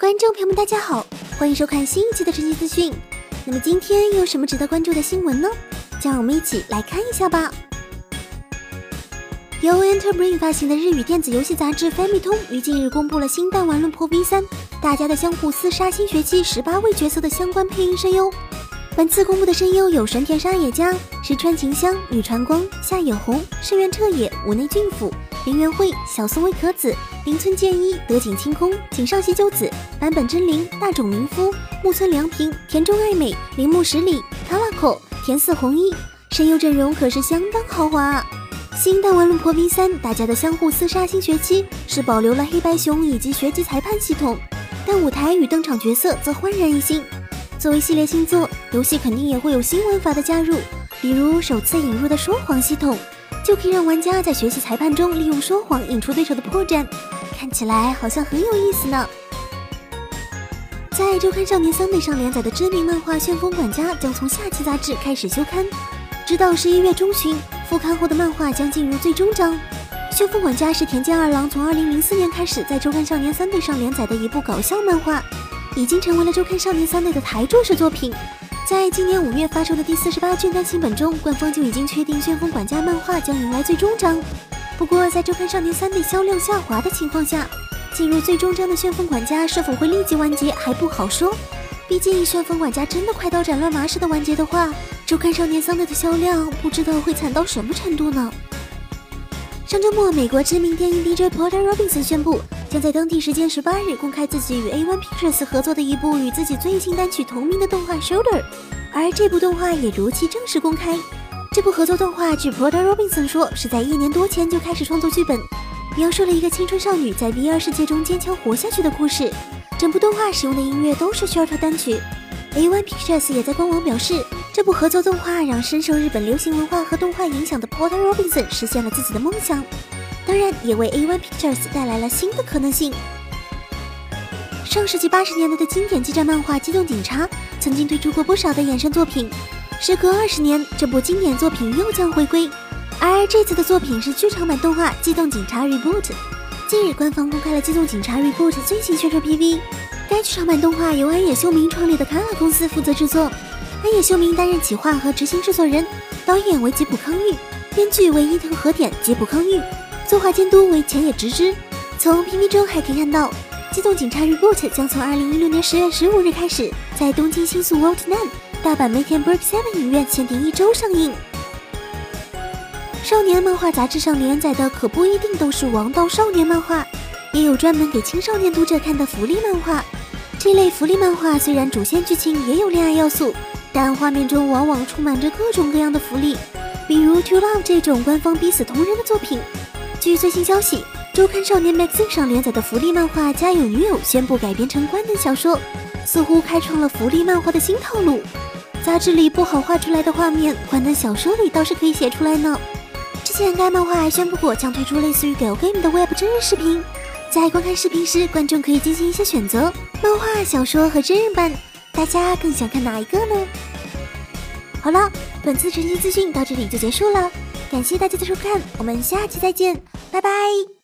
观众朋友们，大家好，欢迎收看新一期的晨曦资讯。那么今天有什么值得关注的新闻呢？就让我们一起来看一下吧。由 Enterbrain 发行的日语电子游戏杂志《Family 通》于近日公布了新《弹丸论破 V 三》大家的相互厮杀新学期十八位角色的相关配音声优。本次公布的声优有神田沙也加、石川晴香、宇川光、夏野红、盛元彻也、五内俊辅、林元惠、小松未可子、林村健一、德井清空、井上喜久子、坂本真绫、大冢明夫、木村良平、田中爱美、铃木十里、卡拉口、田寺弘一，声优阵容可是相当豪华啊！新弹丸论破 V 三，大家的相互厮杀新学期是保留了黑白熊以及学籍裁判系统，但舞台与登场角色则焕然一新。作为系列新作，游戏肯定也会有新玩法的加入，比如首次引入的说谎系统，就可以让玩家在学习裁判中利用说谎引出对手的破绽，看起来好像很有意思呢。在周刊少年三贝上连载的知名漫画《旋风管家》将从下期杂志开始休刊，直到十一月中旬，复刊后的漫画将进入最终章。《旋风管家》是田间二郎从二零零四年开始在周刊少年三贝上连载的一部搞笑漫画。已经成为了周刊少年三内的台柱式作品，在今年五月发售的第四十八卷单行本中，官方就已经确定《旋风管家》漫画将迎来最终章。不过，在周刊少年三的销量下滑的情况下，进入最终章的《旋风管家》是否会立即完结还不好说。毕竟，《旋风管家》真的快刀斩乱麻似的完结的话，周刊少年三的销量不知道会惨到什么程度呢？上周末，美国知名电影 DJ Porter Robinson 宣布。将在当地时间十八日公开自己与 A1 Pictures 合作的一部与自己最新单曲同名的动画《Shoulder》，而这部动画也如期正式公开。这部合作动画据 Porter Robinson 说，是在一年多前就开始创作剧本，描述了一个青春少女在 VR 世界中坚强活下去的故事。整部动画使用的音乐都是 Shoulder 单曲。A1 Pictures 也在官网表示，这部合作动画让深受日本流行文化和动画影响的 Porter Robinson 实现了自己的梦想。当然，也为 A1 Pictures 带来了新的可能性。上世纪八十年代的经典激战漫画《机动警察》曾经推出过不少的衍生作品，时隔二十年，这部经典作品又将回归。而这次的作品是剧场版动画《机动警察 Reboot》。近日，官方公开了《机动警察 Reboot》最新宣传 PV。该剧场版动画由安野秀明创立的 Kara 公司负责制作，安野秀明担任企划和执行制作人，导演为吉卜康裕，编剧为伊藤和典、吉卜康裕。作画监督为前野直之。从 PV 中还可以看到，《机动警察 Reboot》将从2016年10月15日开始，在东京新宿 World Nine、大阪 Make and Break Seven 影院限定一周上映。少年漫画杂志上连载的可不一定都是王道少年漫画，也有专门给青少年读者看的福利漫画。这类福利漫画虽然主线剧情也有恋爱要素，但画面中往往充满着各种各样的福利，比如《To Love》这种官方逼死同人的作品。据最新消息，周刊少年 Magazine 上连载的福利漫画《家有女友》宣布改编成官能小说，似乎开创了福利漫画的新套路。杂志里不好画出来的画面，官能小说里倒是可以写出来呢。之前该漫画还宣布过将推出类似于 Gal Game 的 Web 真人视频，在观看视频时，观众可以进行一些选择：漫画、小说和真人版，大家更想看哪一个呢？好了，本次晨曦资讯到这里就结束了。感谢大家的收看，我们下期再见，拜拜。